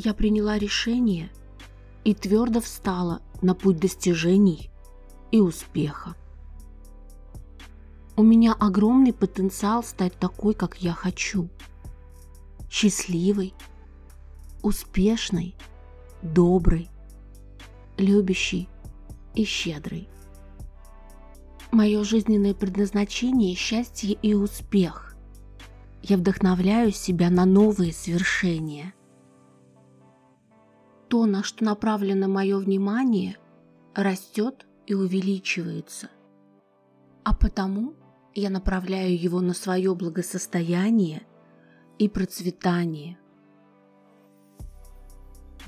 Я приняла решение и твердо встала на путь достижений и успеха. У меня огромный потенциал стать такой, как я хочу. Счастливой, успешной, доброй, любящей и щедрой. Мое жизненное предназначение – счастье и успех. Я вдохновляю себя на новые свершения. То, на что направлено мое внимание, растет и увеличивается. А потому я направляю его на свое благосостояние и процветание.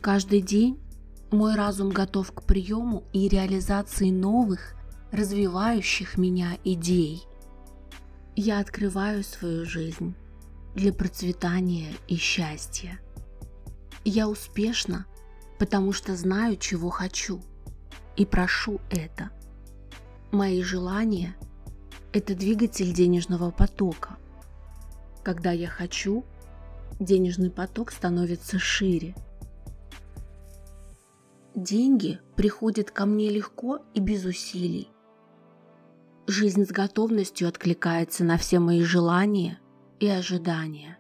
Каждый день мой разум готов к приему и реализации новых, развивающих меня идей. Я открываю свою жизнь для процветания и счастья. Я успешна, потому что знаю, чего хочу, и прошу это. Мои желания – это двигатель денежного потока. Когда я хочу, денежный поток становится шире – Деньги приходят ко мне легко и без усилий. Жизнь с готовностью откликается на все мои желания и ожидания.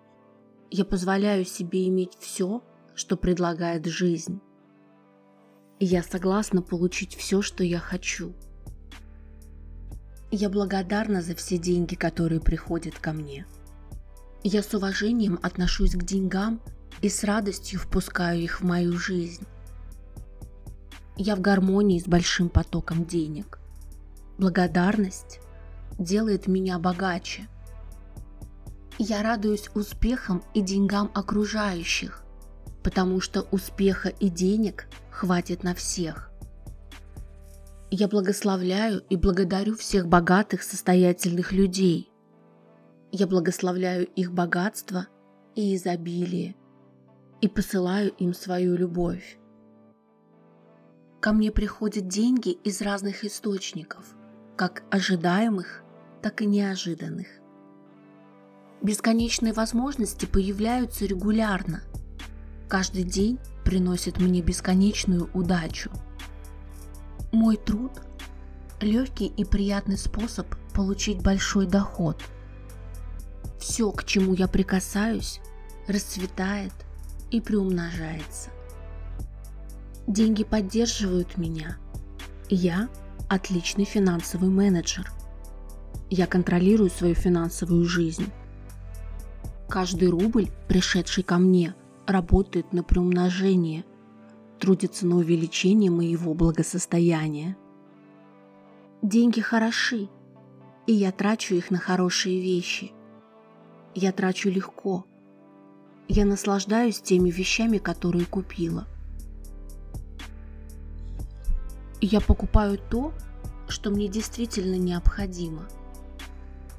Я позволяю себе иметь все, что предлагает жизнь. Я согласна получить все, что я хочу. Я благодарна за все деньги, которые приходят ко мне. Я с уважением отношусь к деньгам и с радостью впускаю их в мою жизнь. Я в гармонии с большим потоком денег. Благодарность делает меня богаче. Я радуюсь успехам и деньгам окружающих, потому что успеха и денег хватит на всех. Я благословляю и благодарю всех богатых, состоятельных людей. Я благословляю их богатство и изобилие и посылаю им свою любовь. Ко мне приходят деньги из разных источников, как ожидаемых, так и неожиданных. Бесконечные возможности появляются регулярно. Каждый день приносит мне бесконечную удачу. Мой труд – легкий и приятный способ получить большой доход. Все, к чему я прикасаюсь, расцветает и приумножается. Деньги поддерживают меня. Я отличный финансовый менеджер. Я контролирую свою финансовую жизнь. Каждый рубль, пришедший ко мне, работает на приумножение, трудится на увеличение моего благосостояния. Деньги хороши, и я трачу их на хорошие вещи. Я трачу легко. Я наслаждаюсь теми вещами, которые купила – я покупаю то, что мне действительно необходимо.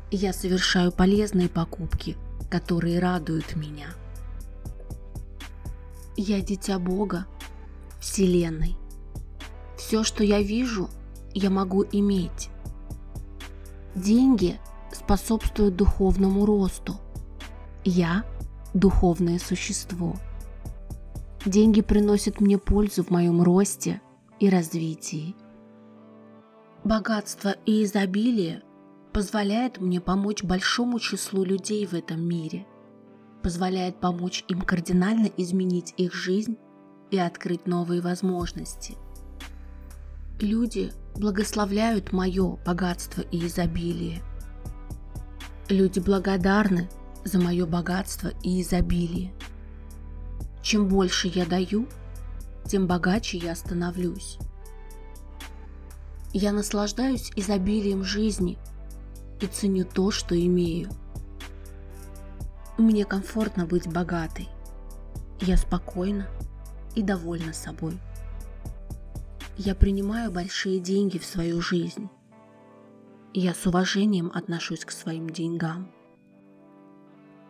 Я совершаю полезные покупки, которые радуют меня. Я дитя Бога, Вселенной. Все, что я вижу, я могу иметь. Деньги способствуют духовному росту. Я – духовное существо. Деньги приносят мне пользу в моем росте – и развитии. Богатство и изобилие позволяет мне помочь большому числу людей в этом мире, позволяет помочь им кардинально изменить их жизнь и открыть новые возможности. Люди благословляют мое богатство и изобилие. Люди благодарны за мое богатство и изобилие. Чем больше я даю – тем богаче я становлюсь. Я наслаждаюсь изобилием жизни и ценю то, что имею. Мне комфортно быть богатой. Я спокойна и довольна собой. Я принимаю большие деньги в свою жизнь. Я с уважением отношусь к своим деньгам.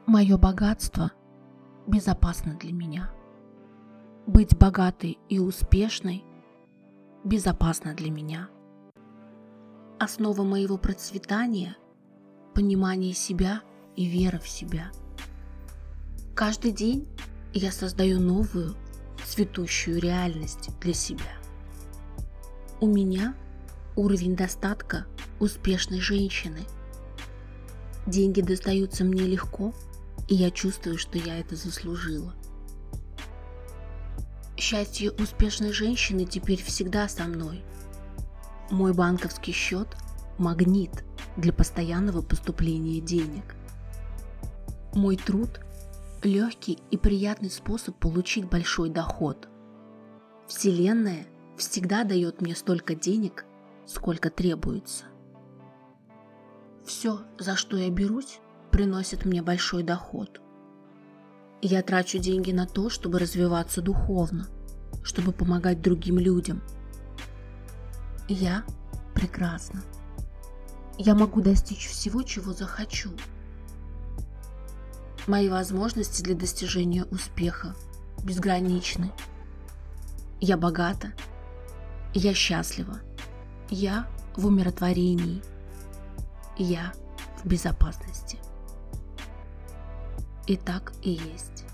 Мое богатство безопасно для меня. Быть богатой и успешной безопасно для меня. Основа моего процветания – понимание себя и вера в себя. Каждый день я создаю новую, цветущую реальность для себя. У меня уровень достатка успешной женщины. Деньги достаются мне легко, и я чувствую, что я это заслужила. Счастье успешной женщины теперь всегда со мной. Мой банковский счет – магнит для постоянного поступления денег. Мой труд – легкий и приятный способ получить большой доход. Вселенная всегда дает мне столько денег, сколько требуется. Все, за что я берусь, приносит мне большой доход. Я трачу деньги на то, чтобы развиваться духовно, чтобы помогать другим людям – я прекрасна. Я могу достичь всего, чего захочу. Мои возможности для достижения успеха безграничны. Я богата. Я счастлива. Я в умиротворении. Я в безопасности. И так и есть.